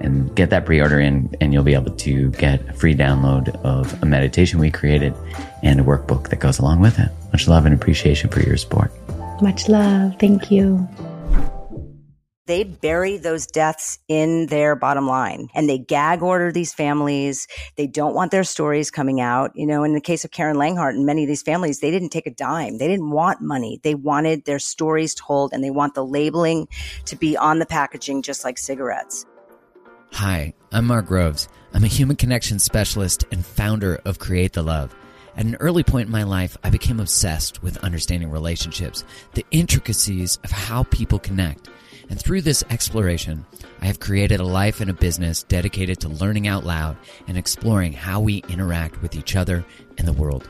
and get that pre-order in and you'll be able to get a free download of a meditation we created and a workbook that goes along with it. Much love and appreciation for your support. Much love. Thank you. They bury those deaths in their bottom line and they gag order these families. They don't want their stories coming out. You know, in the case of Karen Langhart and many of these families, they didn't take a dime. They didn't want money. They wanted their stories told and they want the labeling to be on the packaging, just like cigarettes. Hi, I'm Mark Groves. I'm a human connection specialist and founder of Create the Love. At an early point in my life, I became obsessed with understanding relationships, the intricacies of how people connect. And through this exploration, I have created a life and a business dedicated to learning out loud and exploring how we interact with each other and the world.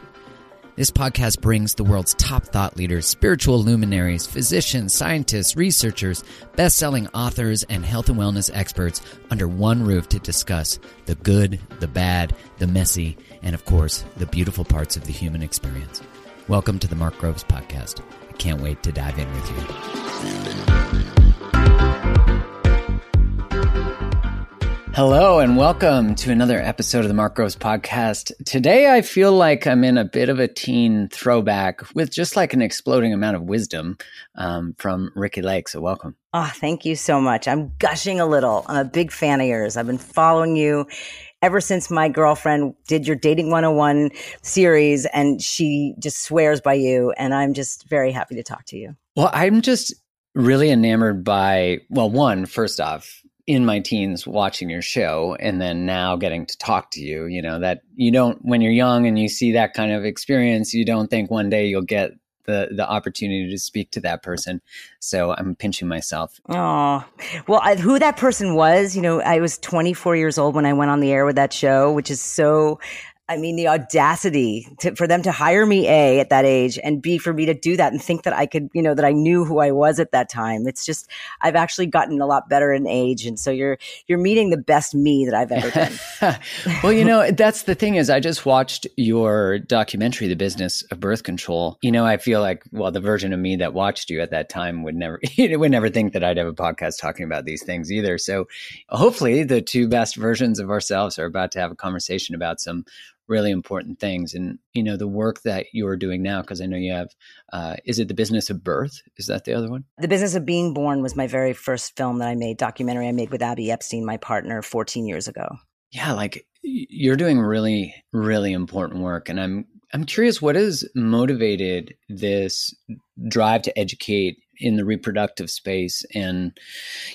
This podcast brings the world's top thought leaders, spiritual luminaries, physicians, scientists, researchers, best selling authors, and health and wellness experts under one roof to discuss the good, the bad, the messy, and of course, the beautiful parts of the human experience. Welcome to the Mark Groves Podcast. I can't wait to dive in with you. Hello and welcome to another episode of the Mark Groves podcast. Today I feel like I'm in a bit of a teen throwback with just like an exploding amount of wisdom um, from Ricki Lake. So welcome. Oh, thank you so much. I'm gushing a little. I'm a big fan of yours. I've been following you ever since my girlfriend did your Dating 101 series and she just swears by you. And I'm just very happy to talk to you. Well, I'm just really enamored by, well, one, first off, in my teens watching your show and then now getting to talk to you you know that you don't when you're young and you see that kind of experience you don't think one day you'll get the the opportunity to speak to that person. So i'm pinching myself. Oh well I, who that person was you know i was 24 years old when i went on the air with that show which is so I mean, the audacity to, for them to hire me A at that age and B for me to do that and think that I could, you know, that I knew who I was at that time. It's just, I've actually gotten a lot better in age. And so you're, you're meeting the best me that I've ever been. well, you know, that's the thing is I just watched your documentary, The Business of Birth Control. You know, I feel like, well, the version of me that watched you at that time would never, would never think that I'd have a podcast talking about these things either. So hopefully the two best versions of ourselves are about to have a conversation about some really important things. And you know the work that you're doing now because i know you have uh, is it the business of birth? Is that the other one? The business of being born was my very first film that i made documentary i made with abby epstein my partner 14 years ago. Yeah like you're doing really really important work. And i'm i'm curious what has motivated this drive to educate in the reproductive space and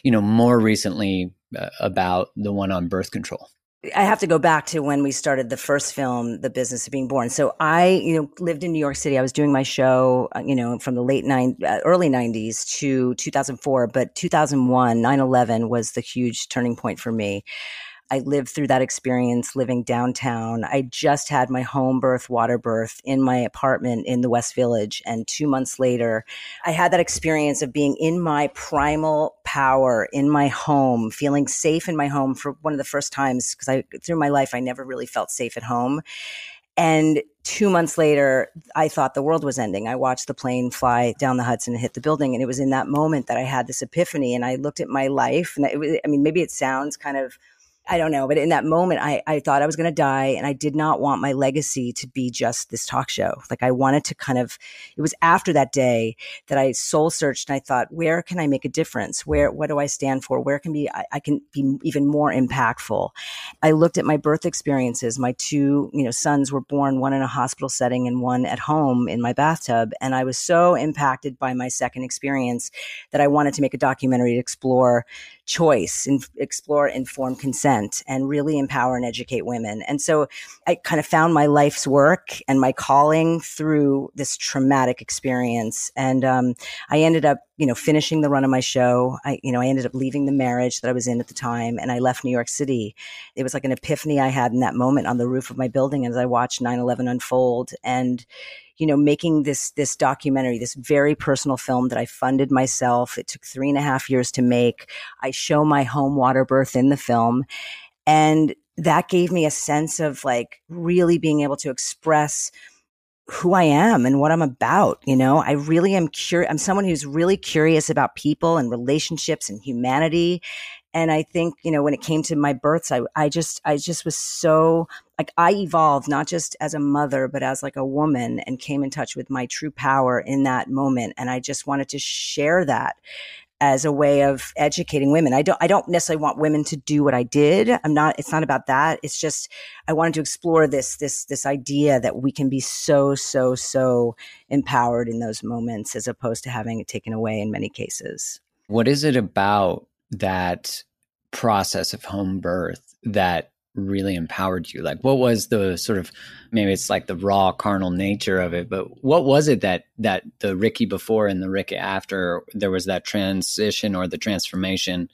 you know more recently uh, about the one on birth control I have to go back to when we started the first film, The Business of Being Born. So I, you know, lived in New York City. I was doing my show, uh, you know, from the late nine, uh, early nineties to 2004, but 2001, 9-11 was the huge turning point for me. I lived through that experience living downtown. I just had my home birth, water birth in my apartment in the West Village. And two months later, I had that experience of being in my primal power in my home, feeling safe in my home for one of the first times because I, through my life, I never really felt safe at home. And two months later, I thought the world was ending. I watched the plane fly down the Hudson and hit the building. And it was in that moment that I had this epiphany. And I looked at my life. And it was, I mean, maybe it sounds kind of I don't know, but in that moment, I, I thought I was going to die and I did not want my legacy to be just this talk show. Like I wanted to kind of, it was after that day that I soul searched and I thought, where can I make a difference? Where, what do I stand for? Where can be, I, I can be even more impactful. I looked at my birth experiences. My two, you know, sons were born, one in a hospital setting and one at home in my bathtub. And I was so impacted by my second experience that I wanted to make a documentary to explore choice and explore informed consent and really empower and educate women. And so I kind of found my life's work and my calling through this traumatic experience. And um, I ended up, you know, finishing the run of my show. I, you know, I ended up leaving the marriage that I was in at the time and I left New York City. It was like an epiphany I had in that moment on the roof of my building as I watched 9 11 unfold. And, you know, making this this documentary, this very personal film that I funded myself. It took three and a half years to make. I show my home water birth in the film. And that gave me a sense of like really being able to express who I am and what I'm about. You know, I really am curious. I'm someone who's really curious about people and relationships and humanity. And I think, you know, when it came to my births, I, I just, I just was so like I evolved not just as a mother, but as like a woman and came in touch with my true power in that moment. And I just wanted to share that as a way of educating women. I don't, I don't necessarily want women to do what I did. I'm not, it's not about that. It's just, I wanted to explore this, this, this idea that we can be so, so, so empowered in those moments as opposed to having it taken away in many cases. What is it about that process of home birth that really empowered you? Like, what was the sort of maybe it's like the raw carnal nature of it, but what was it that that the Ricki before and the Ricki after there was that transition or the transformation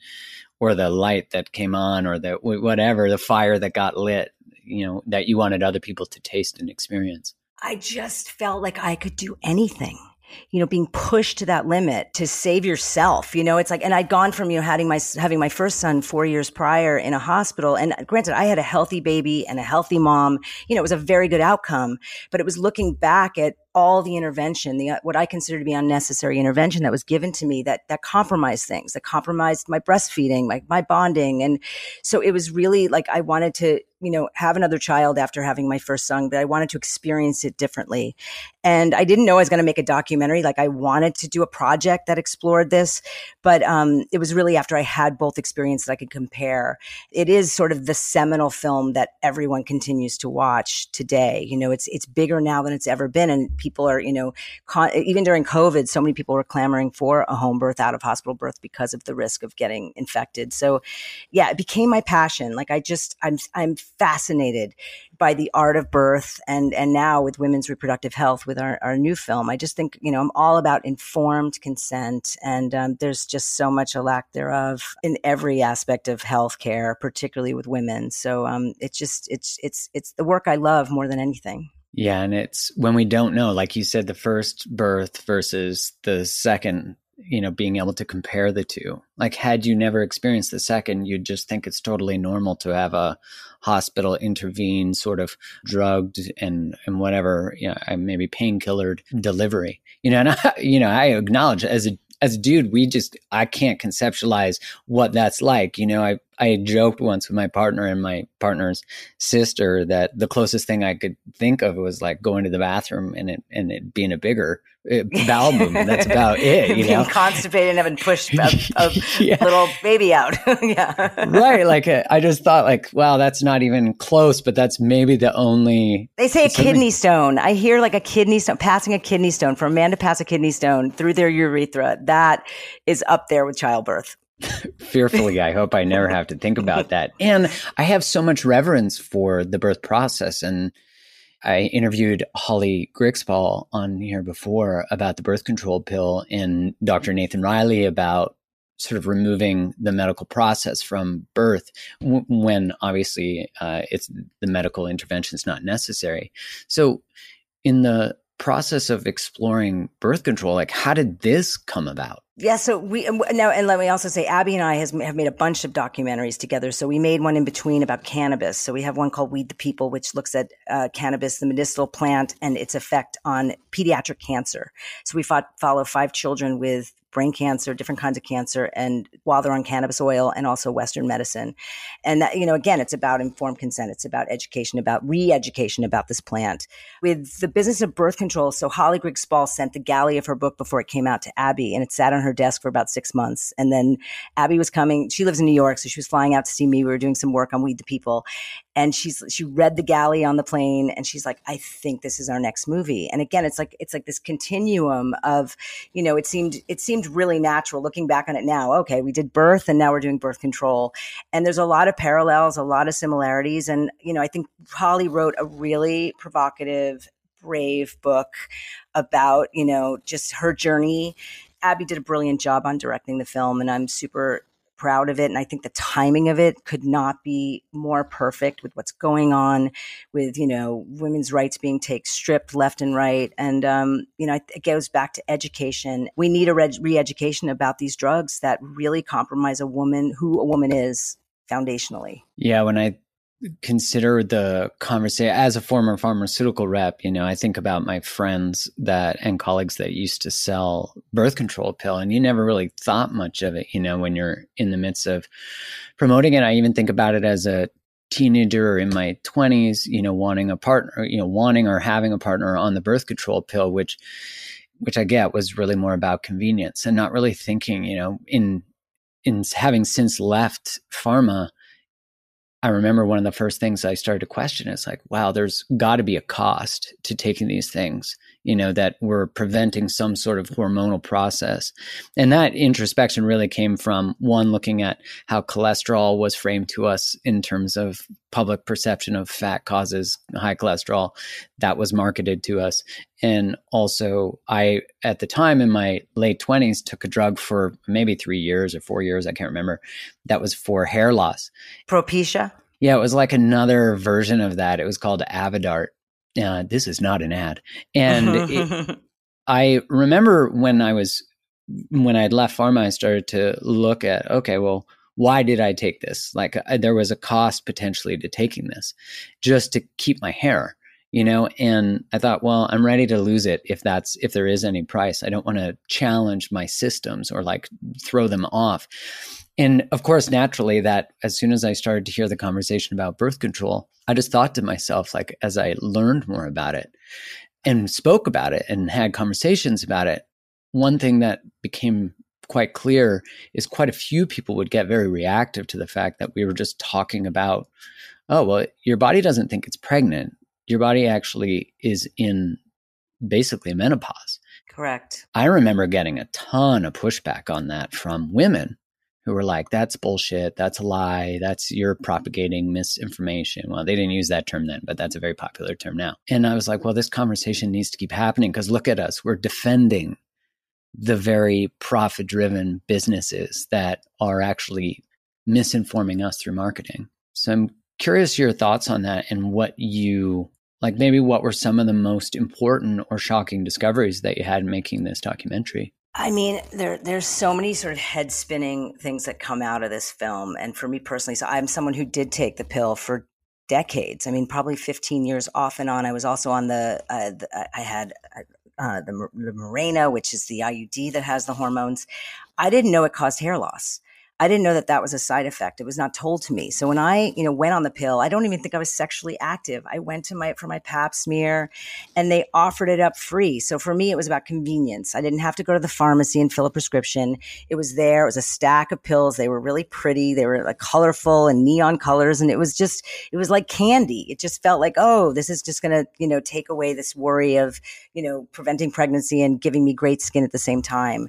or the light that came on or the whatever the fire that got lit, you know, that you wanted other people to taste and experience? I just felt like I could do anything you know, being pushed to that limit to save yourself. You know, it's like, and I'd gone from, you know, having my, having my first son four years prior in a hospital. And granted, I had a healthy baby and a healthy mom. You know, it was a very good outcome, but it was looking back at all the intervention, the what I consider to be unnecessary intervention that was given to me that that compromised things, that compromised my breastfeeding, my my bonding, and so it was really like I wanted to you know have another child after having my first son, but I wanted to experience it differently, and I didn't know I was going to make a documentary. Like I wanted to do a project that explored this, but um, it was really after I had both experiences that I could compare. It is sort of the seminal film that everyone continues to watch today. You know, it's it's bigger now than it's ever been, and people are, you know, con- even during COVID, so many people were clamoring for a home birth, out of hospital birth because of the risk of getting infected. So, yeah, it became my passion. Like I just, I'm, I'm fascinated by the art of birth and, and now with women's reproductive health with our, our new film. I just think, you know, I'm all about informed consent and um, there's just so much a lack thereof in every aspect of healthcare, particularly with women. So um, it's just, it's, it's, it's the work I love more than anything. Yeah, and it's when we don't know, like you said, the first birth versus the second, you know, being able to compare the two. Like, had you never experienced the second, you'd just think it's totally normal to have a hospital intervene, sort of drugged and and whatever, you know, maybe painkillered delivery. You know, and I, you know, I acknowledge as a as a dude, we just I can't conceptualize what that's like. You know, I I joked once with my partner and my partner's sister that the closest thing I could think of was like going to the bathroom and it and it being a bigger uh, bowel movement. That's about it. You being know, constipated and having pushed a, a yeah. little baby out. yeah, right. Like uh, I just thought, like, wow, that's not even close. But that's maybe the only. They say a kidney stone. I hear like a kidney stone, passing a kidney stone for a man to pass a kidney stone through their urethra. That is up there with childbirth. Fearfully i hope i never have to think about that. And i have so much reverence for the birth process. And i interviewed Holly Grigg-Spall on here before about the birth control pill and dr nathan riley about sort of removing the medical process from birth w- when obviously uh, it's the medical intervention is not necessary. So in the process of exploring birth control like how did this come about yeah, so we now, and let me also say, Abby and I has, have made a bunch of documentaries together. So we made one in between about cannabis. So we have one called "Weed the People," which looks at uh, cannabis, the medicinal plant, and its effect on pediatric cancer. So we fought, follow five children with brain cancer, different kinds of cancer, and while they're on cannabis oil and also Western medicine. And that, you know, again, it's about informed consent. It's about education, about re-education about this plant. With the business of birth control, so Holly Grigg Spall sent the galley of her book before it came out to Abby, and it sat on her desk for about six months. And then Abby was coming. She lives in New York, so she was flying out to see me. We were doing some work on Weed the People, and she's she read the galley on the plane, and she's like, "I think this is our next movie." And again, it's like it's like this continuum of, you know, it seemed it seemed really natural looking back on it now. Okay, we did birth, and now we're doing birth control, and there's a lot of parallels, a lot of similarities, and you know, I think Holly wrote a really provocative brave book about you know just her journey abby did a brilliant job on directing the film and i'm super proud of it. And I think the timing of it could not be more perfect with what's going on with, you know, women's rights being take stripped left and right. And, um, you know, it goes back to education. We need a re education about these drugs that really compromise a woman, who a woman is foundationally. Yeah. When I consider the conversation as a former pharmaceutical rep you know i think about my friends that and colleagues that used to sell birth control pill and you never really thought much of it you know when you're in the midst of promoting it. I even think about it as a teenager or in my 20s you know wanting a partner you know wanting or having a partner on the birth control pill which which i get was really more about convenience and not really thinking you know in in having since left pharma I remember one of the first things I started to question is like, wow, there's got to be a cost to taking these things you know, that were preventing some sort of hormonal process. And that introspection really came from one, looking at how cholesterol was framed to us in terms of public perception of fat causes high cholesterol that was marketed to us. And also, I, at the time in my late 20s, took a drug for maybe three years or four years, I can't remember, that was for hair loss. Propecia? Yeah, it was like another version of that. It was called Avodart uh, this is not an ad. And it, I remember when I was, when I'd left pharma, I started to look at, okay, well, why did I take this? Like uh, there was a cost potentially to taking this just to keep my hair, you know? And I thought, well, I'm ready to lose it if that's, if there is any price. I don't want to challenge my systems or like throw them off. And of course, naturally, that as soon as I started to hear the conversation about birth control, I just thought to myself, like, as I learned more about it and spoke about it and had conversations about it, one thing that became quite clear is quite a few people would get very reactive to the fact that we were just talking about, oh, well, your body doesn't think it's pregnant. Your body actually is in basically menopause. Correct. I remember getting a ton of pushback on that from women who were like, that's bullshit. That's a lie. That's you're propagating misinformation. Well, they didn't use that term then, but that's a very popular term now. And I was like, well, this conversation needs to keep happening because look at us. We're defending the very profit driven businesses that are actually misinforming us through marketing. So I'm curious your thoughts on that and what you like maybe what were some of the most important or shocking discoveries that you had in making this documentary I mean, there there's so many sort of head spinning things that come out of this film, and for me personally, so I'm someone who did take the pill for decades. I mean, probably 15 years off and on. I was also on the, uh, the I had uh, the, the Mirena, which is the IUD that has the hormones. I didn't know it caused hair loss. I didn't know that that was a side effect. It was not told to me. So when I, you know, went on the pill, I don't even think I was sexually active. I went to my for my pap smear and they offered it up free. So for me it was about convenience. I didn't have to go to the pharmacy and fill a prescription. It was there. It was a stack of pills. They were really pretty. They were like colorful and neon colors and it was just it was like candy. It just felt like, "Oh, this is just going to, you know, take away this worry of, you know, preventing pregnancy and giving me great skin at the same time."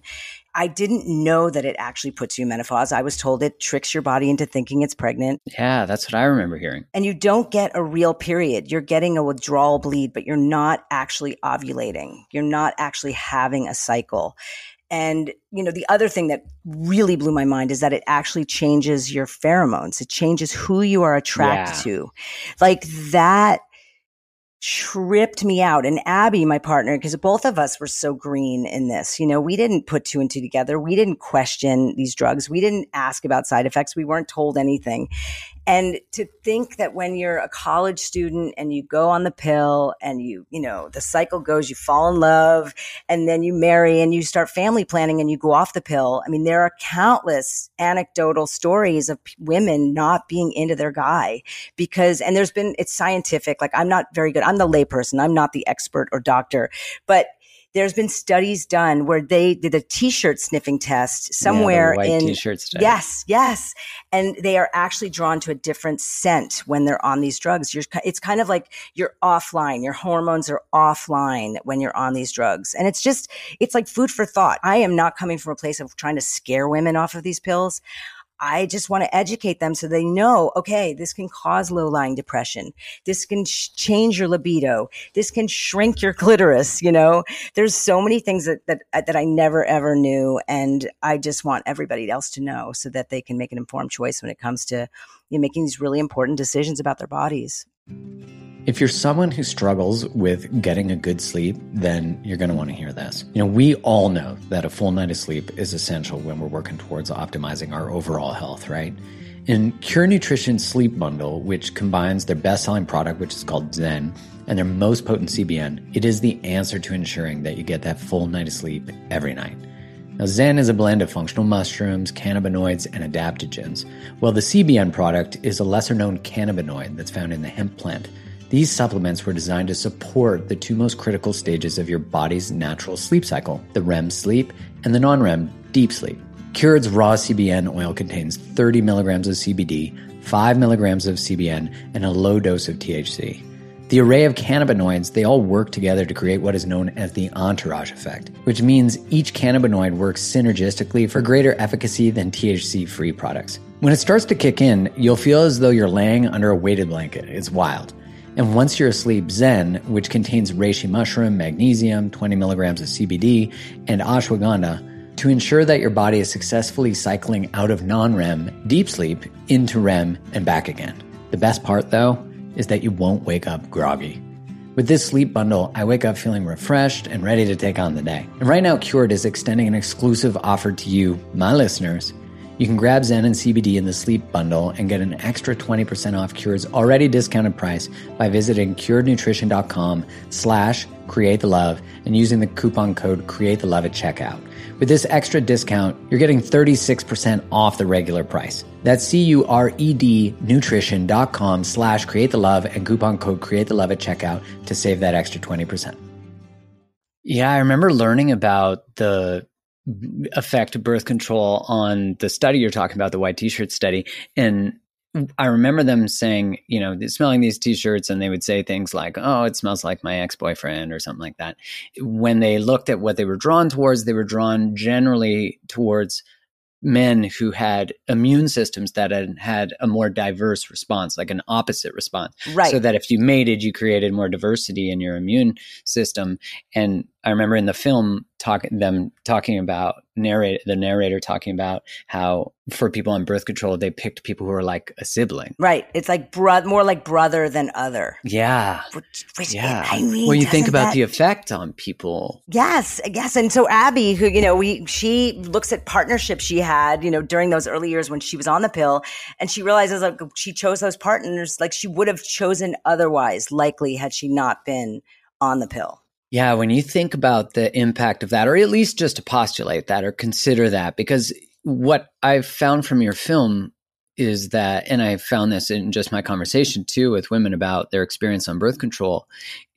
I didn't know that it actually puts you in menopause. I was told it tricks your body into thinking it's pregnant. Yeah, that's what I remember hearing. And you don't get a real period. You're getting a withdrawal bleed, but you're not actually ovulating. You're not actually having a cycle. And, you know, the other thing that really blew my mind is that it actually changes your pheromones. It changes who you are attracted yeah. to. Like that tripped me out. And Abby, my partner, because both of us were so green in this, you know, we didn't put two and two together. We didn't question these drugs. We didn't ask about side effects. We weren't told anything. And to think that when you're a college student and you go on the pill and you, you know, the cycle goes, you fall in love and then you marry and you start family planning and you go off the pill. I mean, there are countless anecdotal stories of women not being into their guy because, and there's been, it's scientific. Like I'm not very good. I'm the layperson. I'm not the expert or doctor, but there's been studies done where they did a t-shirt sniffing test somewhere yeah, in t-shirt study. yes yes. And they are actually drawn to a different scent when they're on these drugs. You're it's kind of like you're offline. Your hormones are offline when you're on these drugs. And it's just it's like food for thought. I am not coming from a place of trying to scare women off of these pills I just want to educate them so they know, okay, this can cause low lying depression. This can sh- change your libido. This can shrink your clitoris. You know, there's so many things that, that, uh, that I never ever knew. And I just want everybody else to know so that they can make an informed choice when it comes to you know, making these really important decisions about their bodies. If you're someone who struggles with getting a good sleep, then you're going to want to hear this. You know, we all know that a full night of sleep is essential when we're working towards optimizing our overall health, right? In Cure Nutrition Sleep Bundle, which combines their best selling product, which is called Zen, and their most potent CBN, it is the answer to ensuring that you get that full night of sleep every night. Now, Zen is a blend of functional mushrooms, cannabinoids, and adaptogens, while the CBN product is a lesser known cannabinoid that's found in the hemp plant. These supplements were designed to support the two most critical stages of your body's natural sleep cycle the REM sleep and the non REM deep sleep. Cured's raw CBN oil contains 30 milligrams of CBD, 5 milligrams of CBN, and a low dose of THC. The array of cannabinoids, they all work together to create what is known as the entourage effect, which means each cannabinoid works synergistically for greater efficacy than THC free products. When it starts to kick in, you'll feel as though you're laying under a weighted blanket. It's wild. And once you're asleep, Zen, which contains reishi mushroom, magnesium, 20 milligrams of CBD, and ashwagandha, to ensure that your body is successfully cycling out of non REM deep sleep into REM and back again. The best part, though, is that you won't wake up groggy. With this sleep bundle, I wake up feeling refreshed and ready to take on the day. And right now, Cured is extending an exclusive offer to you, my listeners you can grab Zen and CBD in the sleep bundle and get an extra 20% off Cure's already discounted price by visiting curednutrition.com slash create the love and using the coupon code create the love at checkout. With this extra discount, you're getting 36% off the regular price. That's C-U-R-E-D nutrition.com slash create the love and coupon code create the love at checkout to save that extra 20%. Yeah, I remember learning about the effect birth control on the study you're talking about, the white t-shirt study. And I remember them saying, you know, smelling these t-shirts and they would say things like, "Oh, it smells like my ex-boyfriend" or something like that. When they looked at what they were drawn towards, they were drawn generally towards men who had immune systems that had had a more diverse response, like an opposite response. Right. So that if you mated, you created more diversity in your immune system. And I remember in the film talking them talking about narrate the narrator talking about how for people on birth control they picked people who are like a sibling. Right. It's like bro- more like brother than other. Yeah. Which, which Yeah. I mean, well, you think about that- the effect on people. Yes, yes. And so Abby, who, you know, we, she looks at partnerships she had, you know, during those early years when she was on the pill and she realizes like she chose those partners like she would have chosen otherwise, likely had she not been on the pill. Yeah, when you think about the impact of that, or at least just to postulate that or consider that, because what I've found from your film is that, and I found this in just my conversation too with women about their experience on birth control,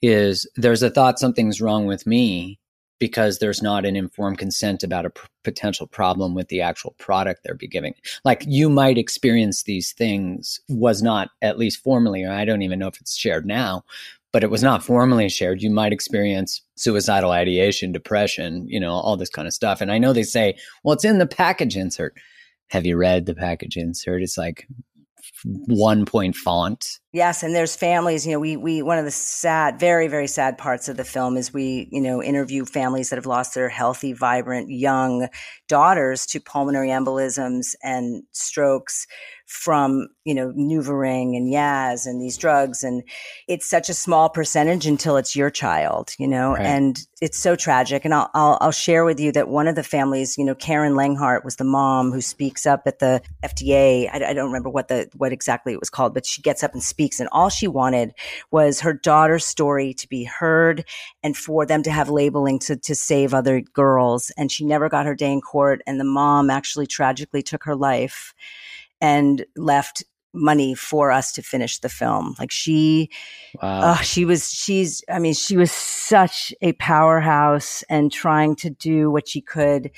is there's a thought something's wrong with me because there's not an informed consent about a p- potential problem with the actual product they're be giving. Like you might experience these things was not at least formally, or I don't even know if it's shared now, but it was not formally shared. You might experience suicidal ideation, depression, you know, all this kind of stuff. And I know they say, well, it's in the package insert. Have you read the package insert? It's like one point font Yes, and there's families, you know, we we one of the sad, very very sad parts of the film is we, you know, interview families that have lost their healthy, vibrant young daughters to pulmonary embolisms and strokes from you know NuvaRing and Yaz and these drugs, and it's such a small percentage until it's your child, you know, right. and it's so tragic. And I'll, I'll, I'll share with you that one of the families, you know, Karen Langhart was the mom who speaks up at the FDA. I, I don't remember what the what exactly it was called, but she gets up and speaks, and all she wanted was her daughter's story to be heard and for them to have labeling to to save other girls. And she never got her day in court, and the mom actually tragically took her life and left money for us to finish the film. Like she, wow. uh, she was, she's, I mean, she was such a powerhouse and trying to do what she could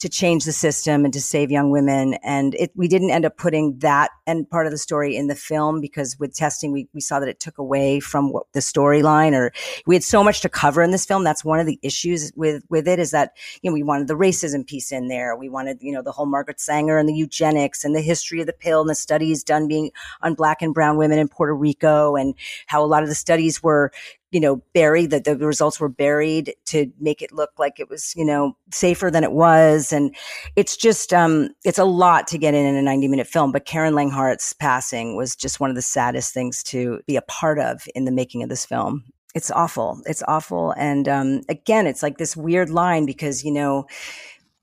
to change the system and to save young women. And it, we didn't end up putting that end part of the story in the film because with testing, we, we saw that it took away from what the storyline or we had so much to cover in this film. That's one of the issues with, with it is that, you know, we wanted the racism piece in there. We wanted, you know, the whole Margaret Sanger and the eugenics and the history of the pill and the studies done being on black and brown women in Puerto Rico and how a lot of the studies were you know, buried that the results were buried to make it look like it was, you know, safer than it was. And it's just, um, it's a lot to get in in a 90 minute film. But Karen Langhart's passing was just one of the saddest things to be a part of in the making of this film. It's awful. It's awful. And, um, again, it's like this weird line because, you know,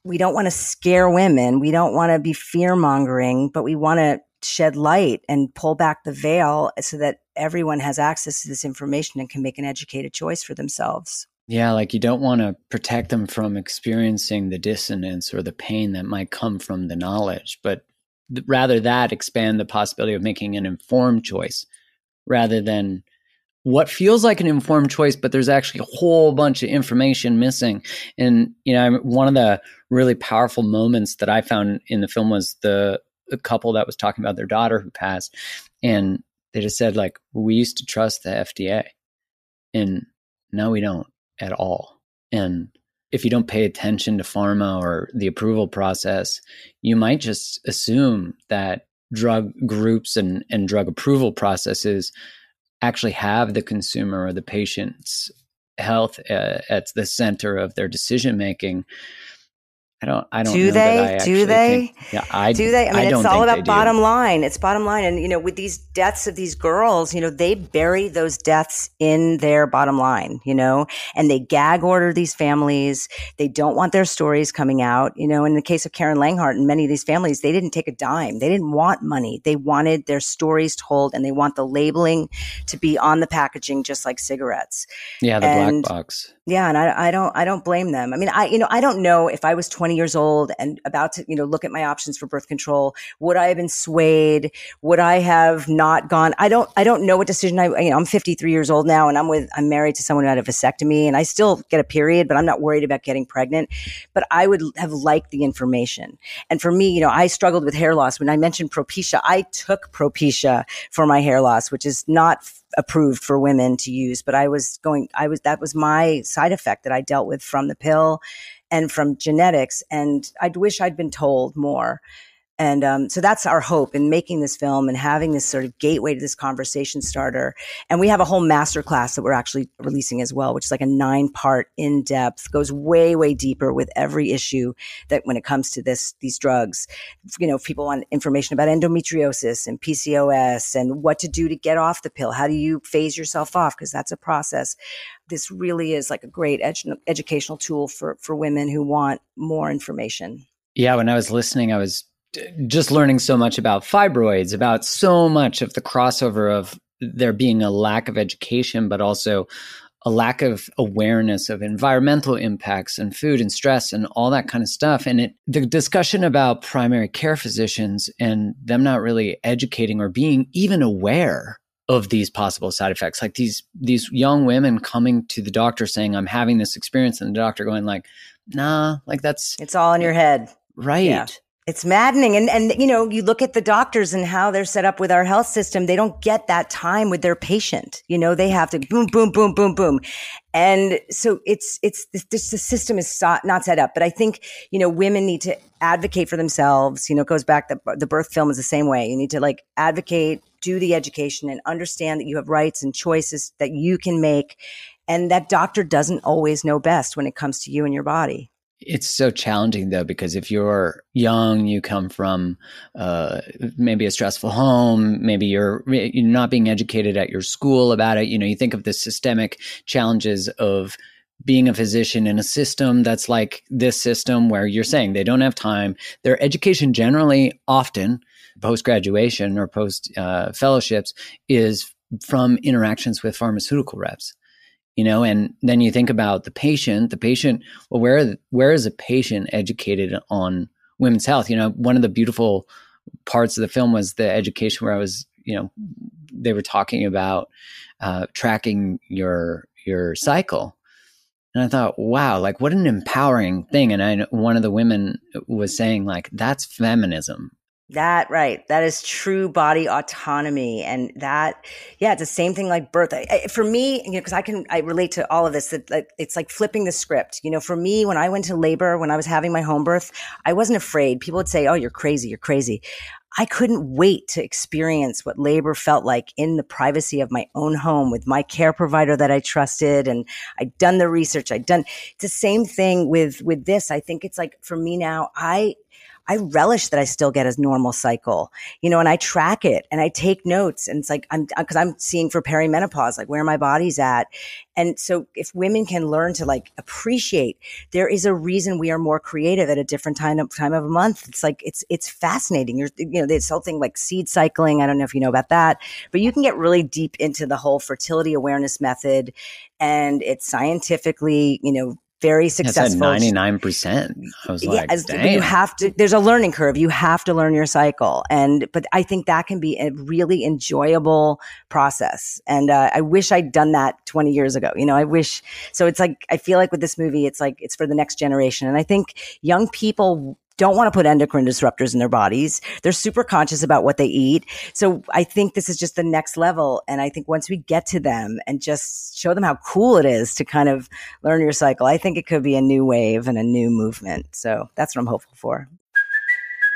we don't want to scare women. We don't want to be fear mongering, but we want to shed light and pull back the veil so that everyone has access to this information and can make an educated choice for themselves. Yeah, like you don't want to protect them from experiencing the dissonance or the pain that might come from the knowledge, but th- rather that expand the possibility of making an informed choice rather than what feels like an informed choice, but there's actually a whole bunch of information missing. And, you know, one of the really powerful moments that I found in the film was the a couple that was talking about their daughter who passed, and they just said like we used to trust the FDA, and now we don't at all. And if you don't pay attention to pharma or the approval process, you might just assume that drug groups and, and drug approval processes actually have the consumer or the patient's health uh, at the center of their decision making I don't. I don't. Do they? do they? Think, yeah, I do. They? I mean, I it's all about bottom line. It's bottom line, and you know, with these deaths of these girls, you know, they bury those deaths in their bottom line, you know, and they gag order these families. They don't want their stories coming out, you know. In the case of Karen Langhart and many of these families, they didn't take a dime. They didn't want money. They wanted their stories told, and they want the labeling to be on the packaging, just like cigarettes. Yeah, the and, black box. Yeah, and I, I don't. I don't blame them. I mean, I, you know, I don't know if I was twenty 20 years old and about to, you know, look at my options for birth control, would I have been swayed? Would I have not gone? I don't, I don't know what decision I, you know, I'm 53 years old now and I'm with, I'm married to someone who had a vasectomy and I still get a period, but I'm not worried about getting pregnant. But I would have liked the information. And for me, you know, I struggled with hair loss. When I mentioned Propecia, I took Propecia for my hair loss, which is not approved for women to use, but I was going, I was, that was my side effect that I dealt with from the pill and from genetics. And I'd wish I'd been told more. And um, so that's our hope in making this film and having this sort of gateway to this conversation starter. And we have a whole master class that we're actually releasing as well, which is like a nine part in depth, goes way, way deeper with every issue that when it comes to this, these drugs, you know, people want information about endometriosis and PCOS and what to do to get off the pill. How do you phase yourself off? Because that's a process. This really is like a great edu- educational tool for, for women who want more information. Yeah, when I was listening, I was just learning so much about fibroids, about so much of the crossover of there being a lack of education, but also a lack of awareness of environmental impacts and food and stress and all that kind of stuff. And it, the discussion about primary care physicians and them not really educating or being even aware of these possible side effects, like these these young women coming to the doctor saying, "I'm having this experience," and the doctor going like, "Nah, like that's it's all in your head." Right. Yeah It's maddening. And, and, you know, you look at the doctors and how they're set up with our health system. They don't get that time with their patient. You know, they have to boom, boom, boom, boom, boom. And so it's, it's, this, the system is not set up. But I think, you know, women need to advocate for themselves. You know, it goes back, the, the birth film is the same way. You need to like advocate, do the education and understand that you have rights and choices that you can make. And that doctor doesn't always know best when it comes to you and your body. It's so challenging though, because if you're young, you come from uh, maybe a stressful home, maybe you're, you're not being educated at your school about it. You know, you think of the systemic challenges of being a physician in a system that's like this system where you're saying they don't have time. Their education generally, often post graduation or post uh, fellowships, is from interactions with pharmaceutical reps you know and then you think about the patient the patient well where where is a patient educated on women's health? You know one of the beautiful parts of the film was the education where i was you know they were talking about uh, tracking your your cycle. And i thought wow like what an empowering thing. And i one of the women was saying like that's feminism that right. That is true body autonomy, and that yeah, it's the same thing like birth. I, I, for me, you know, because I can I relate to all of this. That like, it's like flipping the script. You know, for me, when I went to labor, when I was having my home birth, I wasn't afraid. People would say, "Oh, you're crazy. You're crazy." I couldn't wait to experience what labor felt like in the privacy of my own home with my care provider that I trusted. And I'd done the research. I'd done it's the same thing with, with this. I think it's like for me now, I, I relish that I still get a normal cycle, you know, and I track it and I take notes. And it's like, I'm, uh, cause I'm seeing for perimenopause, like where my body's at. And so if women can learn to like appreciate, there is a reason we are more creative at a different time of, time of a month. It's like, it's, it's fascinating. You're, you know, this whole thing like seed cycling. I don't know if you know about that, but you can get really deep into the whole fertility awareness method and it's scientifically, you know, very successful. Ninety nine percent. I was like, yeah, you have to. There's a learning curve. You have to learn your cycle, and but I think that can be a really enjoyable process. And uh, I wish I'd done that 20 years ago. You know, I wish. So it's like I feel like with this movie, it's like it's for the next generation, and I think young people don't want to put endocrine disruptors in their bodies. They're super conscious about what they eat. So I think this is just the next level. And I think once we get to them and just show them how cool it is to kind of learn your cycle, I think it could be a new wave and a new movement. So that's what I'm hopeful for.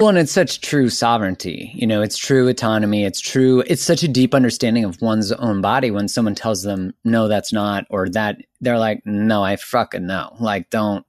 Well, and it's such true sovereignty. You know, it's true autonomy. It's true. It's such a deep understanding of one's own body when someone tells them, no, that's not, or that they're like, no, I fucking know. Like, don't,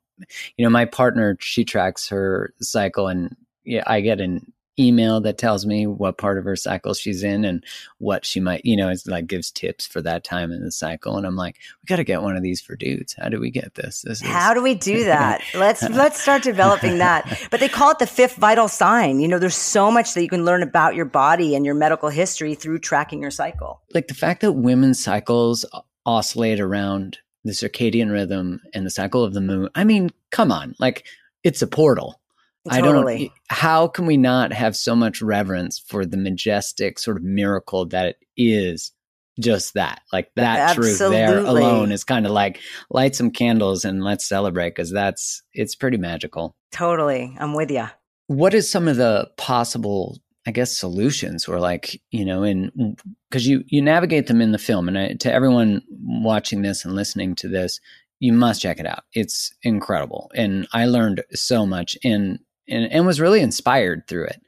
you know, my partner, she tracks her cycle and yeah, I get an email that tells me what part of her cycle she's in and what she might, you know, it's like gives tips for that time in the cycle. And I'm like, we got to get one of these for dudes. How do we get this? this is- How do we do that? let's let's start developing that. But they call it the fifth vital sign. You know, there's so much that you can learn about your body and your medical history through tracking your cycle. Like the fact that women's cycles oscillate around the circadian rhythm and the cycle of the moon. I mean, come on, like it's a portal Totally. I don't. How can we not have so much reverence for the majestic sort of miracle that it is? Just that, like that Absolutely. truth there alone is kind of like light some candles and let's celebrate because that's it's pretty magical. Totally, I'm with you. What is some of the possible, I guess, solutions or like you know, in because you you navigate them in the film, and I, to everyone watching this and listening to this, you must check it out. It's incredible. And I learned so much. And and, and was really inspired through it.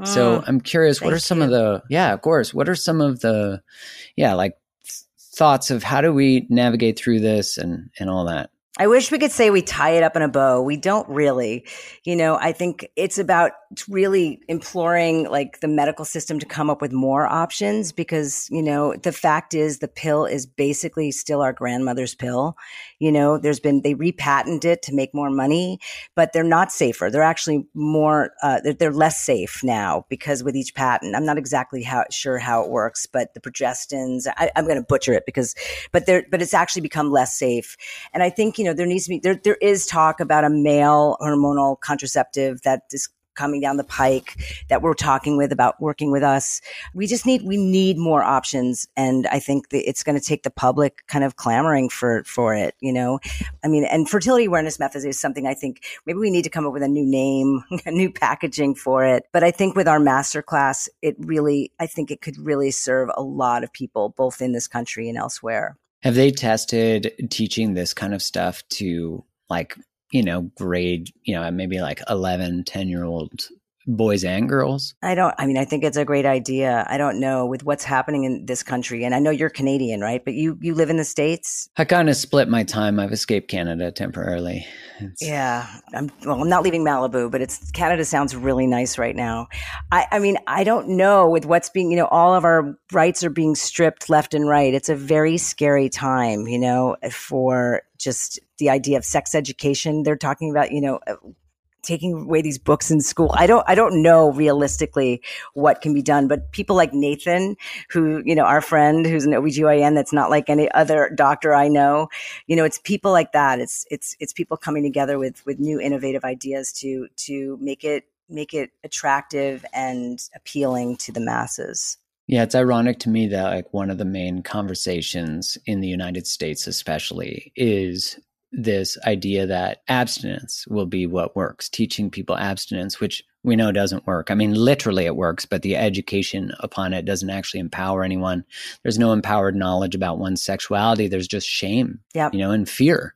Mm, so I'm curious, what are some you. of the, yeah, of course, what are some of the, yeah, like th- thoughts of how do we navigate through this and, and all that? I wish we could say we tie it up in a bow. We don't really. You know, I think it's about really imploring like the medical system to come up with more options because, you know, the fact is the pill is basically still our grandmother's pill. You know, there's been, they repatent it to make more money, but they're not safer. They're actually more, uh, they're, they're, less safe now because with each patent, I'm not exactly how sure how it works, but the progestins, I, I'm going to butcher it because, but there, but it's actually become less safe. And I think, you know, there needs to be, there, there is talk about a male hormonal contraceptive that is coming down the pike that we're talking with about working with us. We just need we need more options, and I think that it's going to take the public kind of clamoring for for it. You know, I mean, and fertility awareness methods is something I think maybe we need to come up with a new name, a new packaging for it. But I think with our master class, it really I think it could really serve a lot of people, both in this country and elsewhere. Have they tested teaching this kind of stuff to like you know, grade, you know, maybe like 11, 10 year old boys and girls? I don't, I mean, I think it's a great idea. I don't know with what's happening in this country. And I know you're Canadian, right? But you, you live in the States. I kind of split my time. I've escaped Canada temporarily. It's... Yeah. I'm, well, I'm not leaving Malibu, but it's Canada sounds really nice right now. I, I mean, I don't know with what's being, you know, all of our rights are being stripped left and right. It's a very scary time, you know, for just the idea of sex education. They're talking about, you know, uh, taking away these books in school. I don't, I don't know realistically what can be done, but people like Nathan, who, you know, our friend who's an OBGYN that's not like any other doctor I know, you know, it's people like that. It's, it's, it's people coming together with, with new innovative ideas to, to make it, make it attractive and appealing to the masses. Yeah, it's ironic to me that like one of the main conversations in the United States especially is this idea that abstinence will be what works, teaching people abstinence, which we know doesn't work. I mean, literally it works, but the education upon it doesn't actually empower anyone. There's no empowered knowledge about one's sexuality. There's just shame, yep. you know, and fear.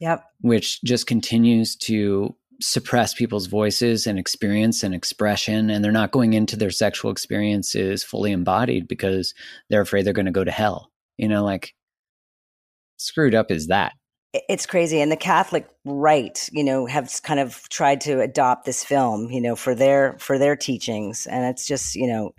Yep. Which just continues to suppress people's voices and experience and expression and they're not going into their sexual experiences fully embodied because they're afraid they're going to go to hell. You know, like screwed up is that it's crazy and the catholic right you know have kind of tried to adopt this film you know for their for their teachings and it's just you know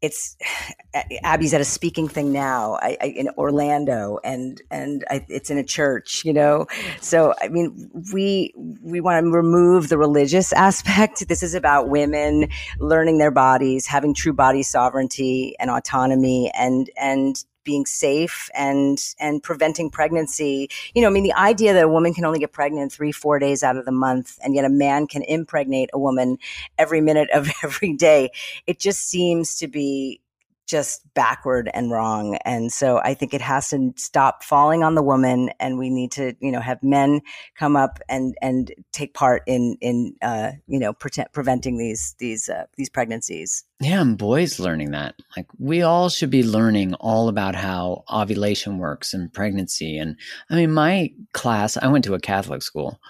it's abby's at a speaking thing now I, I, in orlando and and I, it's in a church you know? So i mean we we want to remove the religious aspect. This is about women learning their bodies having true body sovereignty and autonomy and and being safe and and preventing pregnancy. You know, I mean, the idea that a woman can only get pregnant three, four days out of the month, and yet a man can impregnate a woman every minute of every day, it just seems to be just backward and wrong. And so I think it has to stop falling on the woman and we need to, you know, have men come up and, and take part in, in, uh, you know, pre- preventing these, these, uh, these pregnancies. Yeah. And boys learning that. Like we all should be learning all about how ovulation works and pregnancy. And I mean, my class, I went to a Catholic school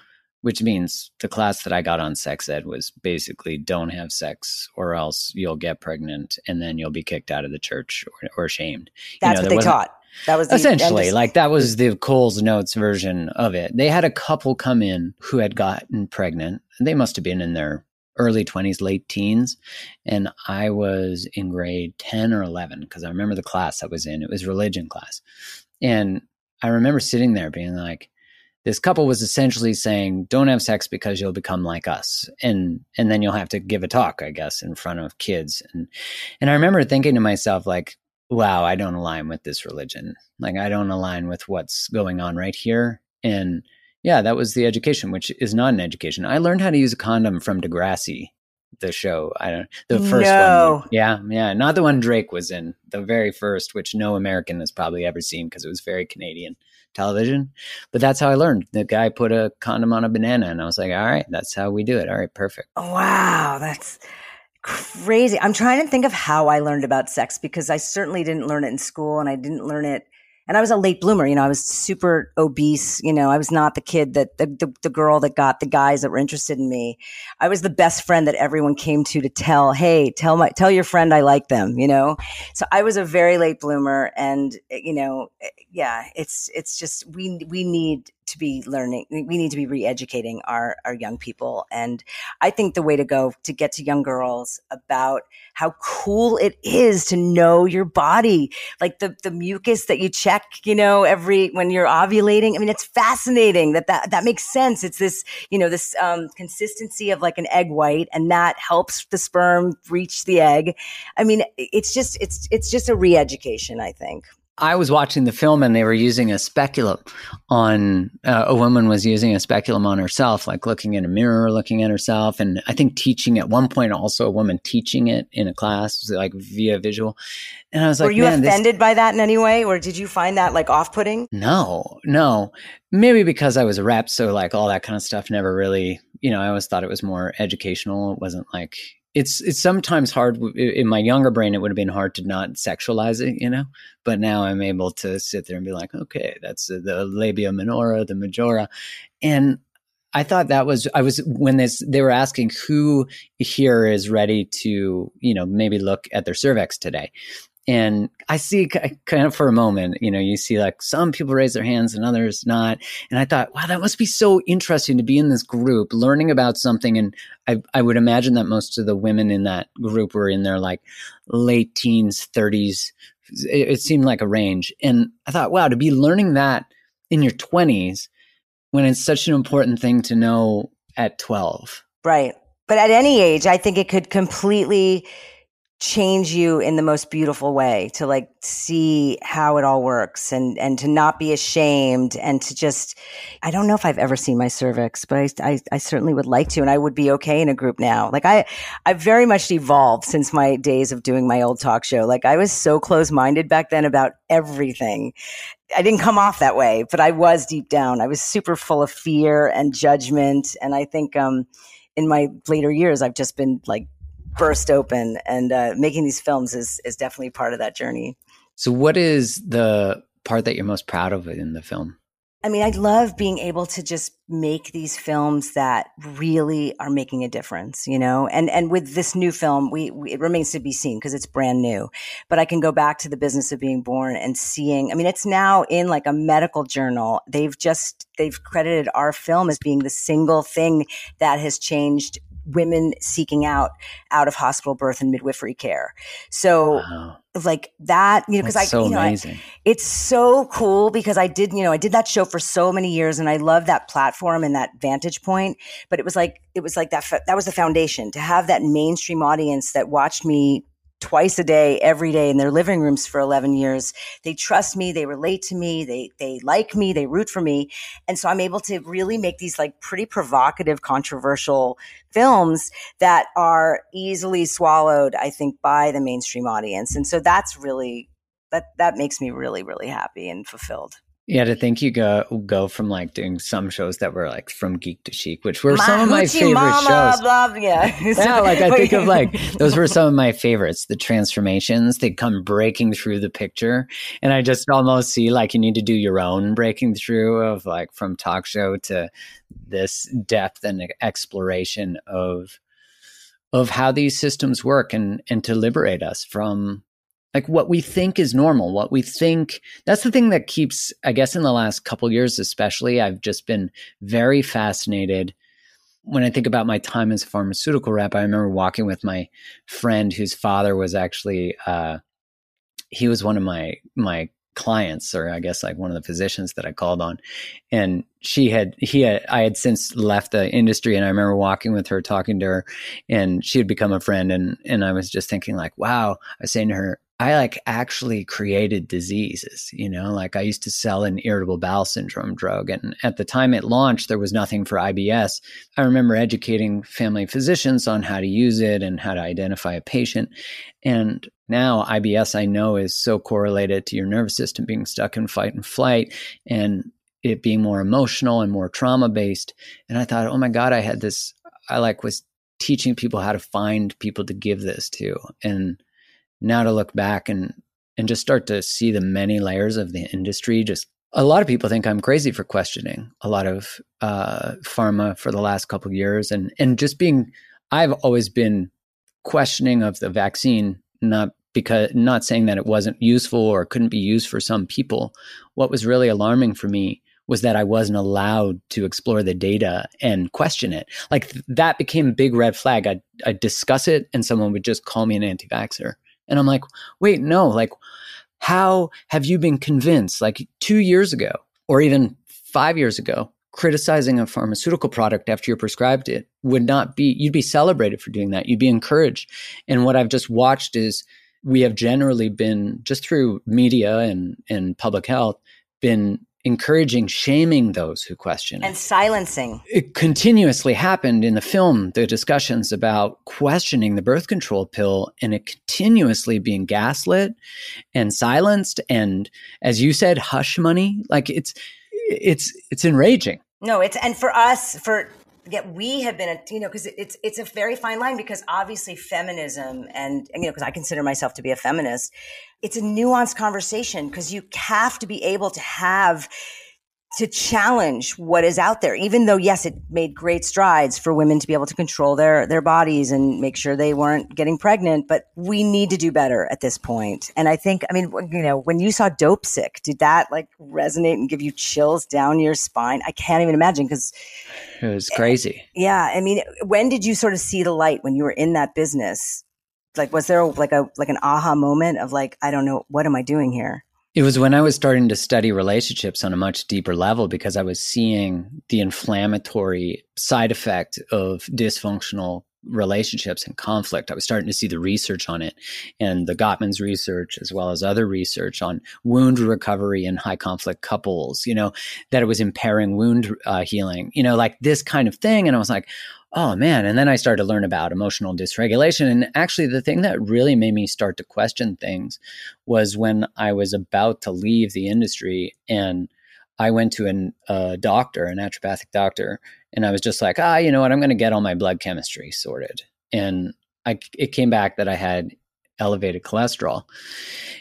which means the class that I got on sex ed was basically don't have sex or else you'll get pregnant and then you'll be kicked out of the church or, or shamed. That's you know, what they taught. That was the, essentially like that was the Coles Notes version of it. They had a couple come in who had gotten pregnant. They must have been in their early 20s, late teens. And I was in grade 10 or 11 because I remember the class I was in. It was religion class. And I remember sitting there being like, this couple was essentially saying don't have sex because you'll become like us. And and then you'll have to give a talk i guess in front of kids. And and i remember thinking to myself like wow i don't align with this religion. Like i don't align with what's going on right here. And yeah that was the education which is not an education. I learned how to use a condom from degrassi the show. I don't the first no. one yeah yeah not the one drake was in the very first which no american has probably ever seen because it was very canadian television. But that's how I learned. The guy put a condom on a banana, and I was like, all right, that's how we do it. All right, perfect. Wow, that's crazy. I'm trying to think of how I learned about sex because I certainly didn't learn it in school, and I didn't learn it and I was a late bloomer. You know, I was super obese. You know, I was not the kid that the, the, the, girl that got the guys that were interested in me. I was the best friend that everyone came to to tell, Hey, tell my, tell your friend I like them, you know? So I was a very late bloomer. And, eh, you know, eh, yeah, it's, it's just, we, we need to be learning. We need to be re-educating our our young people, and I think the way to go to get to young girls about how cool it is to know your body, like the the mucus that you check, you know, every when you're ovulating. I mean, it's fascinating that that that makes sense. It's this you know this um, consistency of like an egg white, and that helps the sperm reach the egg. I mean, it's just it's it's just a re-education. I think. I was watching the film and they were using a speculum on uh, a woman was using a speculum on herself, like looking in a mirror, looking at herself, and I think teaching at one point also a woman teaching it in a class, like via visual. And I was like, were you offended this... by that in any way, or did you find that like off-putting? No, no. Maybe because I was a rep, so like all that kind of stuff never really, you know, I always thought it was more educational. It wasn't like it's it's sometimes hard in my younger brain it would have been hard to not sexualize it you know? But now i'm able to sit there and be like okay that's the labia minora the majora. And i thought that was i was when this they were asking who here is ready to you know maybe look at their cervix today and I see kind of for a moment, you know, you see like some people raise their hands and others not. And I thought, wow, that must be so interesting to be in this group learning about something. And I, I would imagine that most of the women in that group were in their like late teens, 30s. It, it seemed like a range. And I thought, wow, to be learning that in your 20s when it's such an important thing to know at 12. Right. But at any age, I think it could completely change you in the most beautiful way to like see how it all works and and to not be ashamed and to just I don't know if I've ever seen my cervix but I, I, I certainly would like to and I would be okay in a group now. Like I I've very much evolved since my days of doing my old talk show. Like I was so close minded back then about everything. I didn't come off that way but I was deep down. I was super full of fear and judgment and I think um in my later years I've just been like burst open. And uh, making these films is is definitely part of that journey. So, what is the part that you're most proud of in the film? I mean, I love being able to just make these films that really are making a difference, you know. And and with this new film, we, we it remains to be seen because it's brand new. But I can go back to the business of being born and seeing. I mean, it's now in like a medical journal. They've just they've credited our film as being the single thing that has changed women seeking out out of hospital birth and midwifery care. So wow. like that, you know, because I, so you know, I, it's so cool because I did, you know, I did that show for so many years and I love that platform and that vantage point. But it was like, it was like that, that was the foundation to have that mainstream audience that watched me twice a day, every day in their living rooms for 11 years. They trust me. They relate to me. They, they like me. They root for me. And so I'm able to really make these like pretty provocative, controversial films that are easily swallowed, I think, by the mainstream audience. And so that's really, that, that makes me really, really happy and fulfilled. Yeah, to think you go go from like doing some shows that were like from geek to chic, which were some of my favorite mama, shows. Blah, yeah, yeah, like I think of like those were some of my favorites. The transformations they come breaking through the picture, and I just almost see like you need to do your own breaking through of like from talk show to this depth and exploration of of how these systems work and and to liberate us from like what we think is normal what we think that's the thing that keeps i guess in the last couple years especially i've just been very fascinated. When i think about my time as a pharmaceutical rep i remember walking with my friend whose father was actually uh, he was one of my my clients or i guess like one of the physicians that i called on. And she had he had i had since left the industry and i remember walking with her talking to her and she had become a friend and and i was just thinking like wow i was saying to her I like actually created diseases, you know, like I used to sell an irritable bowel syndrome drug. And at the time it launched, there was nothing for IBS. I remember educating family physicians on how to use it and how to identify a patient. And now IBS, I know, is so correlated to your nervous system being stuck in fight and flight and it being more emotional and more trauma based. And I thought, oh my God, I had this, I like was teaching people how to find people to give this to. And now to look back and and just start to see the many layers of the industry just a lot of people think I'm crazy for questioning a lot of uh, pharma for the last couple years, and and just being, I've always been questioning of the vaccine, not because not saying that it wasn't useful or couldn't be used for some people. What was really alarming for me was that I wasn't allowed to explore the data and question it. Like th- that became a big red flag. I'd, I'd discuss it and someone would just call me an anti vaxxer. And I'm like, wait, no, like, how have you been convinced like two years ago or even five years ago criticizing a pharmaceutical product after you're prescribed it would not be you'd be celebrated for doing that. You'd be encouraged. And what i've just watched is we have generally been just through media and and public health been encouraging shaming those who question and it. silencing. It continuously happened in the film the discussions about questioning the birth control pill and it continuously being gaslit and silenced and as you said hush money. Like it's it's it's enraging. No, it's and for us, for yeah, we have been, you know, because it's it's a very fine line because obviously feminism and, and you know, because I consider myself to be a feminist, it's a nuanced conversation because you have to be able to have to challenge what is out there even though yes it made great strides for women to be able to control their their bodies and make sure they weren't getting pregnant but we need to do better at this point. and i think i mean you know when you saw Dopesick did that like resonate and give you chills down your spine? I can't even imagine because it was crazy. Yeah i mean when did you sort of see the light when you were in that business like was there like a like an aha moment of like i don't know what am i doing here it was when I was starting to study relationships on a much deeper level because I was seeing the inflammatory side effect of dysfunctional relationships and conflict. I was starting to see the research on it and the Gottman's research, as well as other research on wound recovery in high conflict couples, you know, that it was impairing wound uh, healing, you know, like this kind of thing. And I was like, oh man. And then I started to learn about emotional dysregulation. And actually, the thing that really made me start to question things was when I was about to leave the industry and I went to an, a doctor, a naturopathic doctor, and I was just like, ah, you know what? I'm going to get all my blood chemistry sorted. And I, it came back that I had elevated cholesterol.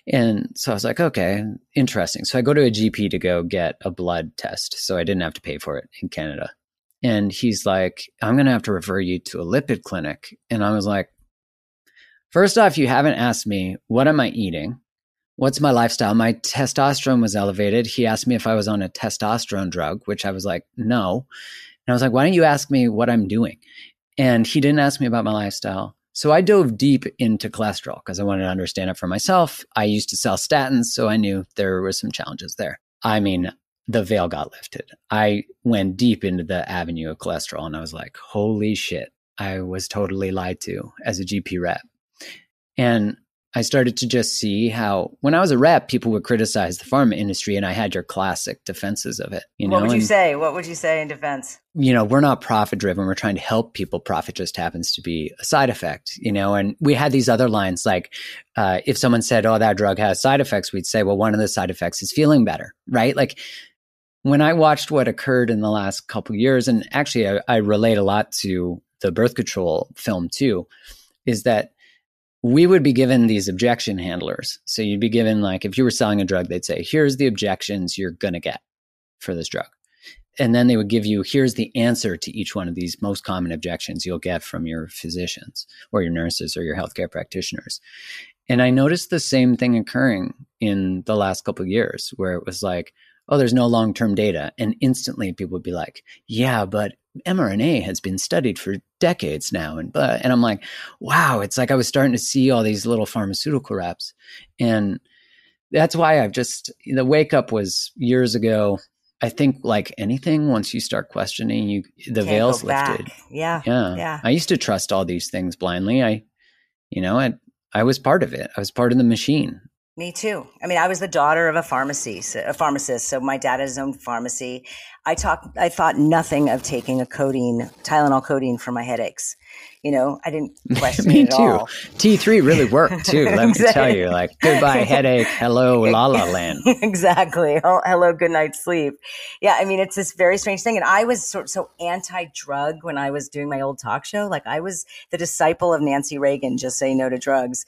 And so I was like, okay, interesting. So I go to a GP to go get a blood test. So I didn't have to pay for it in Canada. And he's like, I'm going to have to refer you to a lipid clinic. And I was like, first off, you haven't asked me, what am I eating? What's my lifestyle? My testosterone was elevated. He asked me if I was on a testosterone drug, which I was like, no. And I was like, why don't you ask me what I'm doing? And he didn't ask me about my lifestyle. So I dove deep into cholesterol because I wanted to understand it for myself. I used to sell statins, so I knew there were some challenges there. I mean, the veil got lifted. I went deep into the avenue of cholesterol and I was like, holy shit, I was totally lied to as a GP rep. And I started to just see how when I was a rep, people would criticize the pharma industry and I had your classic defenses of it. You know? What would you and, say? What would you say in defense? You know, we're not profit driven. We're trying to help people. Profit just happens to be a side effect, you know, and we had these other lines like, uh, if someone said, oh, that drug has side effects, we'd say, well, one of the side effects is feeling better, right? Like when I watched what occurred in the last couple years, and actually I, I relate a lot to the birth control film too, is that we would be given these objection handlers. So you'd be given like if you were selling a drug, they'd say, here's the objections you're gonna get for this drug. And then they would give you, here's the answer to each one of these most common objections you'll get from your physicians or your nurses or your healthcare practitioners. And I noticed the same thing occurring in the last couple of years where it was like, oh, there's no long term data. And instantly people would be like, yeah, but mRNA has been studied for decades now. And, but, and I'm like, wow, it's like I was starting to see all these little pharmaceutical wraps. And that's why I've just, the wake up was years ago. I think like anything, once you start questioning, you the Can't veil's lifted. Yeah. Yeah. Yeah. I used to trust all these things blindly. I, you know, I, I was part of it. I was part of the machine. Me too. I mean, I was the daughter of a pharmacy, a pharmacist. So my dad had his own pharmacy. I talked, I thought nothing of taking a codeine, Tylenol codeine for my headaches. You know, I didn't question Me it at too. all. T3 really worked too. Let me tell you, like goodbye headache, hello la la land. exactly. Oh, hello, good night sleep. Yeah, I mean, it's this very strange thing. And I was sort so anti-drug when I was doing my old talk show. Like I was the disciple of Nancy Reagan, just say no to drugs.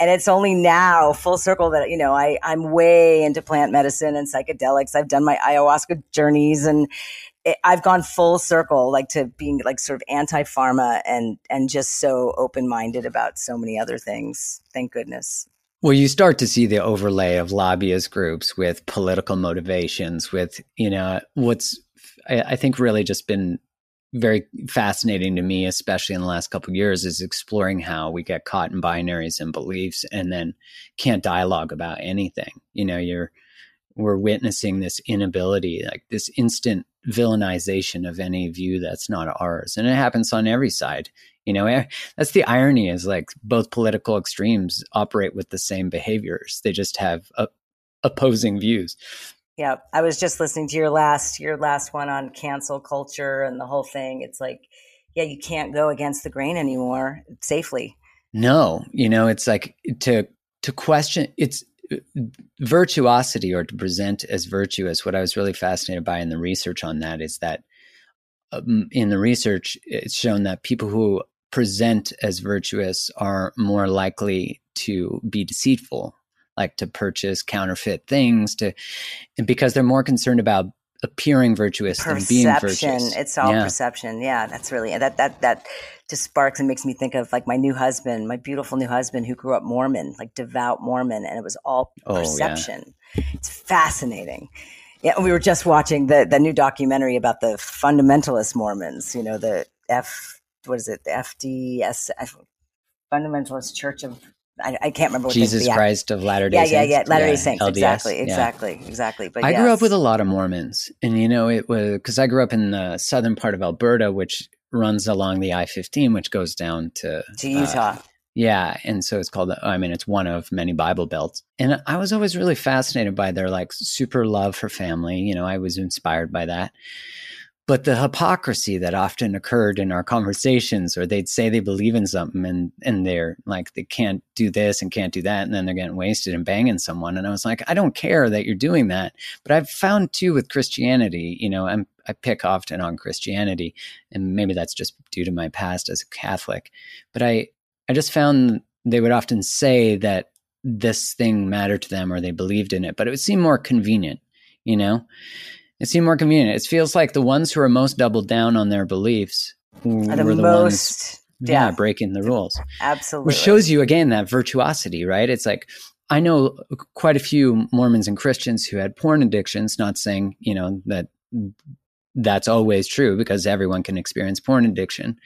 And it's only now, full circle, that you know I I'm way into plant medicine and psychedelics. I've done my ayahuasca journeys, and it, I've gone full circle, like to being like sort of anti-pharma and and just so open-minded about so many other things. Thank goodness. Well, you start to see the overlay of lobbyist groups with political motivations, with, you know, what's, I, I think, really just been very fascinating to me, especially in the last couple years, is exploring how we get caught in binaries and beliefs and then can't dialogue about anything. You know, you're, we're witnessing this inability, like this instant villainization of any view that's not ours. And it happens on every side. You know, eh, that's the irony is like both political extremes operate with the same behaviors. They just have uh, opposing views. Yeah, I was just listening to your last your last one on cancel culture and the whole thing. It's like, yeah, you can't go against the grain anymore safely. No, you know, it's like to to question it's virtuosity or to present as virtuous. What I was really fascinated by in the research on that is that um, in the research, it's shown that people who present as virtuous are more likely to be deceitful, like to purchase counterfeit things, to because they're more concerned about appearing virtuous perception. than being virtuous. It's all yeah. perception. Yeah, that's really that that that just sparks and makes me think of like my new husband, my beautiful new husband who grew up Mormon, like devout Mormon, and it was all perception. Oh, yeah. It's fascinating. Yeah, we were just watching the the new documentary about the fundamentalist Mormons. You know, the F what is it? The FDS Fundamentalist Church of I, I, can't remember what Jesus the, Christ of Latter Day yeah, Saints. Yeah, yeah, Latter Day yeah, Saints. LDS, exactly, exactly, exactly. But I yes. grew up with a lot of Mormons, and you know, it was because I grew up in the southern part of Alberta, which runs along the I fifteen, which goes down to to Utah. Uh, yeah, and so it's called. I mean, it's one of many Bible belts, and I was always really fascinated by their like super love for family. You know, I was inspired by that but the hypocrisy that often occurred in our conversations or they'd say they believe in something and and they're like they can't do this and can't do that and then they're getting wasted and banging someone. And i was like i don't care that you're doing that. But i've found too with christianity you know i'm i pick often on christianity and maybe that's just due to my past as a catholic. But i i just found they would often say that this thing mattered to them or they believed in it but it would seem more convenient you know it seemed more convenient. It feels like the ones who are most doubled down on their beliefs are the, were the most, ones, yeah, yeah, breaking the rules. Absolutely, which shows you again that virtuosity, right? It's like I know uh, quite a few Mormons and Christians who had porn addictions. Not saying you know that that's always true because everyone can experience porn addiction,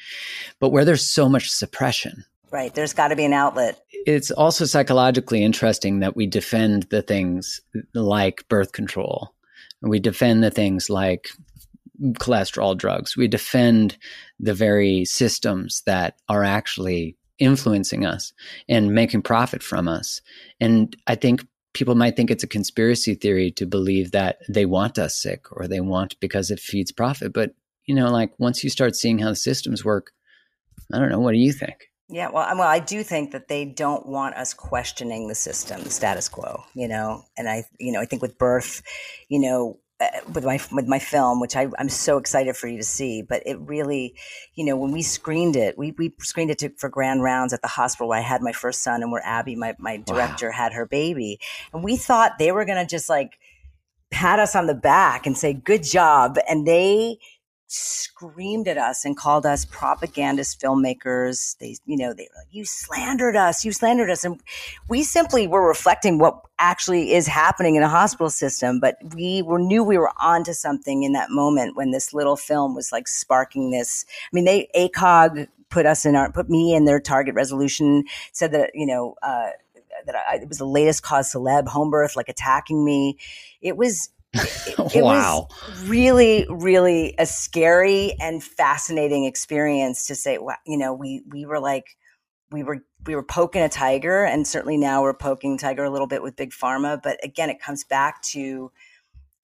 but where there's so much suppression. Right. There's got to be an outlet. It's also psychologically interesting that we defend the things like birth control we defend the things like cholesterol drugs. We defend the very systems that are actually influencing us and making profit from us. And I think people might think it's a conspiracy theory to believe that they want us sick or they want because it feeds profit. But, you know, like once you start seeing how the systems work, I don't know. What do you think? Yeah, well, well, I do think that they don't want us questioning the system, the status quo, you know. And I, you know, I think with birth, you know, uh, with my with my film, which I, I'm so excited for you to see. But it really, you know, when we screened it, we, we screened it to, for grand rounds at the hospital where I had my first son and where Abby, my my director, wow. had her baby, and we thought they were going to just like pat us on the back and say good job, and they screamed at us and called us propagandist filmmakers. They, you know, they were like, you slandered us, you slandered us. And we simply were reflecting what actually is happening in a hospital system. But we were knew we were onto something in that moment when this little film was like sparking this. I mean, they, ACOG put us in our, put me in their target resolution, said that, you know, uh, that I, it was the latest cause celeb home birth, like attacking me. It was, it, it wow. was really, really a scary and fascinating experience to say, you know, we, we were like, we were, we were poking a tiger and certainly now we're poking tiger a little bit with big pharma. But again, it comes back to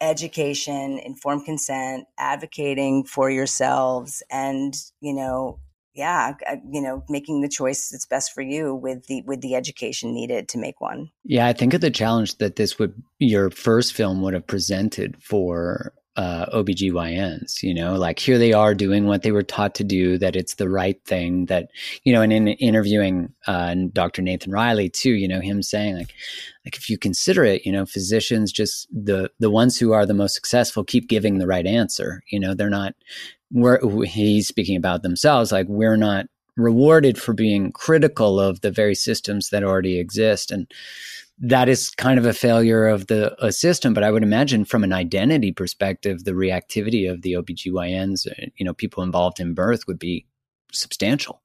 education, informed consent, advocating for yourselves and, you know, yeah uh, you know making the choice that's best for you with the with the education needed to make one yeah i think of the challenge that this would your first film would have presented for uh, OBGYNs, you know, like here they are doing what they were taught to do, that it's the right thing that, you know, and in interviewing uh, Dr. Nathan Riley too, you know, him saying like, like if you consider it, you know, physicians just the, the ones who are the most successful keep giving the right answer. You know, they're not we're he's speaking about themselves like we're not rewarded for being critical of the very systems that already exist. And that is kind of a failure of the system. But I would imagine from an identity perspective, the reactivity of the OBGYNs, uh, you know, people involved in birth would be substantial.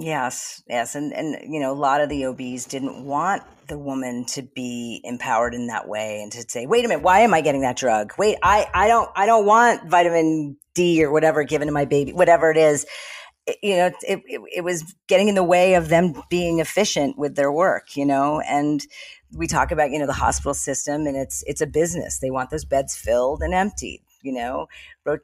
Yes, yes, and and you know a lot of the OBs didn't want the woman to be empowered in that way and to say, "Wait a minute, why am I getting that drug? Wait, I I don't I don't want vitamin D or whatever given to my baby, whatever it is." You know, it, it it was getting in the way of them being efficient with their work. You know, and we talk about you know the hospital system and it's it's a business. They want those beds filled and emptied. You know,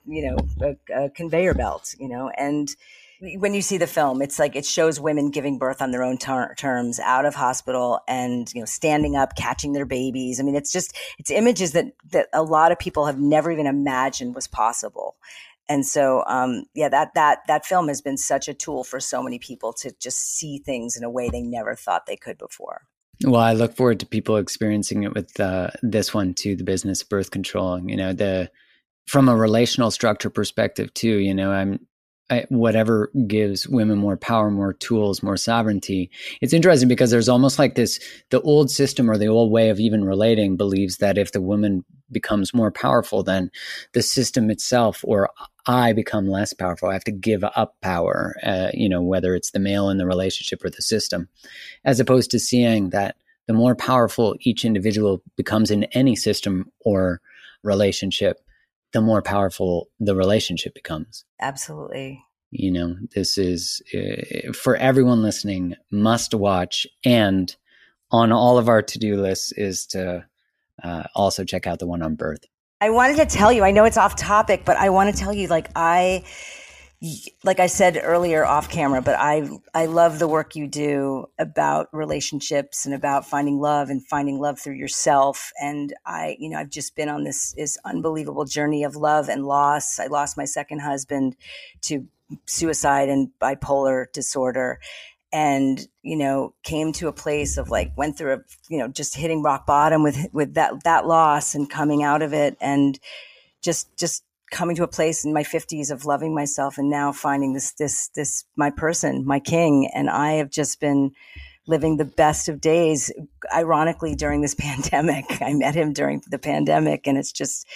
you know, a, a conveyor belt. You know, and when you see the film, it's like it shows women giving birth on their own ter- terms out of hospital and you know standing up, catching their babies. I mean, it's just it's images that that a lot of people have never even imagined was possible. And so, um, yeah, that that that film has been such a tool for so many people to just see things in a way they never thought they could before. Well, I look forward to people experiencing it with uh, this one too, the business of birth control. You know, the from a relational structure perspective too. You know, I'm whatever gives women more power, more tools, more sovereignty. It's interesting because there's almost like this the old system or the old way of even relating believes that if the woman becomes more powerful, then the system itself or I become less powerful. I have to give up power, uh, you know, whether it's the male in the relationship or the system, as opposed to seeing that the more powerful each individual becomes in any system or relationship, the more powerful the relationship becomes. Absolutely. You know, this is uh, for everyone listening, must watch. And on all of our to do lists is to uh, also check out the one on birth. I wanted to tell you, I know it's off topic, but I want to tell you, like, I like I said earlier off camera, but I I love the work you do about relationships and about finding love and finding love through yourself. And I, you know, I've just been on this this unbelievable journey of love and loss. I lost my second husband to suicide and bipolar disorder and you know came to a place of like went through a you know just hitting rock bottom with with that that loss and coming out of it and just just coming to a place in my 50s of loving myself and now finding this this this my person my king. And i have just been living the best of days ironically during this pandemic. I met him during the pandemic and it's just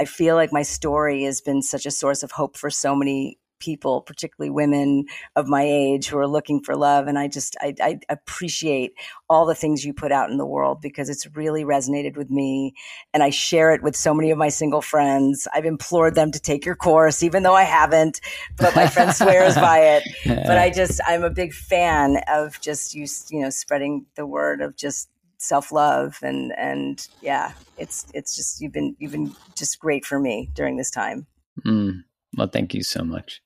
i feel like my story has been such a source of hope for so many people, particularly women of my age who are looking for love. And I just, I, I, appreciate all the things you put out in the world because it's really resonated with me. And I share it with so many of my single friends. I've implored them to take your course, even though I haven't, but my friend swears by it. But I just, I'm a big fan of just you, you know, spreading the word of just self love and and yeah, it's it's just you've been you've been just great for me during this time. Mm. Well, thank you so much.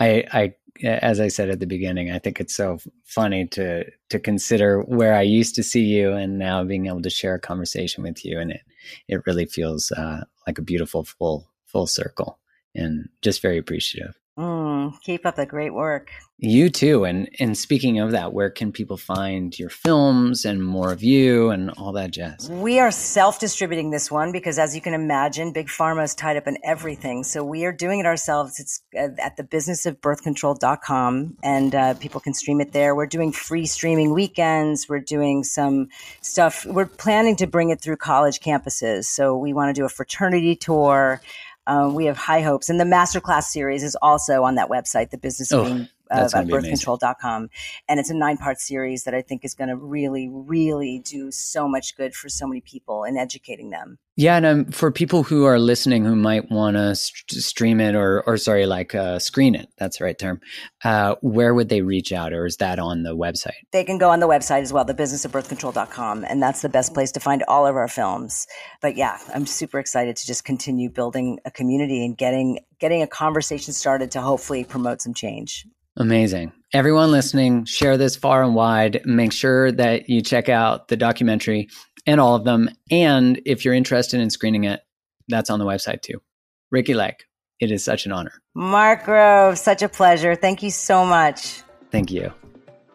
I, I, as I said at the beginning, I think it's so funny to to consider where I used to see you and now being able to share a conversation with you, and it it really feels uh, like a beautiful full full circle, and just very appreciative. Mm, keep up the great work. You too. And and speaking of that, where can people find your films and more of you and all that jazz? We are self-distributing this one because as you can imagine, Big Pharma is tied up in everything. So we are doing it ourselves. It's uh, at the businessofbirthcontrol.com and uh, people can stream it there. We're doing free streaming weekends. We're doing some stuff. We're planning to bring it through college campuses. So we want to do a fraternity tour. Um, we have high hopes. And the masterclass series is also on that website, the business oh, being uh, about birthcontrol.com. And it's a nine part series that I think is going to really, really do so much good for so many people in educating them. Yeah, and um, for people who are listening who might want to st- stream it or, or sorry, like uh, screen it, that's the right term. Uh, where would they reach out, or is that on the website? They can go on the website as well, the business of thebusinessofbirthcontrol.com, and that's the best place to find all of our films. But yeah, I'm super excited to just continue building a community and getting getting a conversation started to hopefully promote some change. Amazing. Everyone listening, share this far and wide. Make sure that you check out the documentary and all of them. And if you're interested in screening it, that's on the website too. Ricki Lake, it is such an honor. Mark Groves, such a pleasure. Thank you so much. Thank you.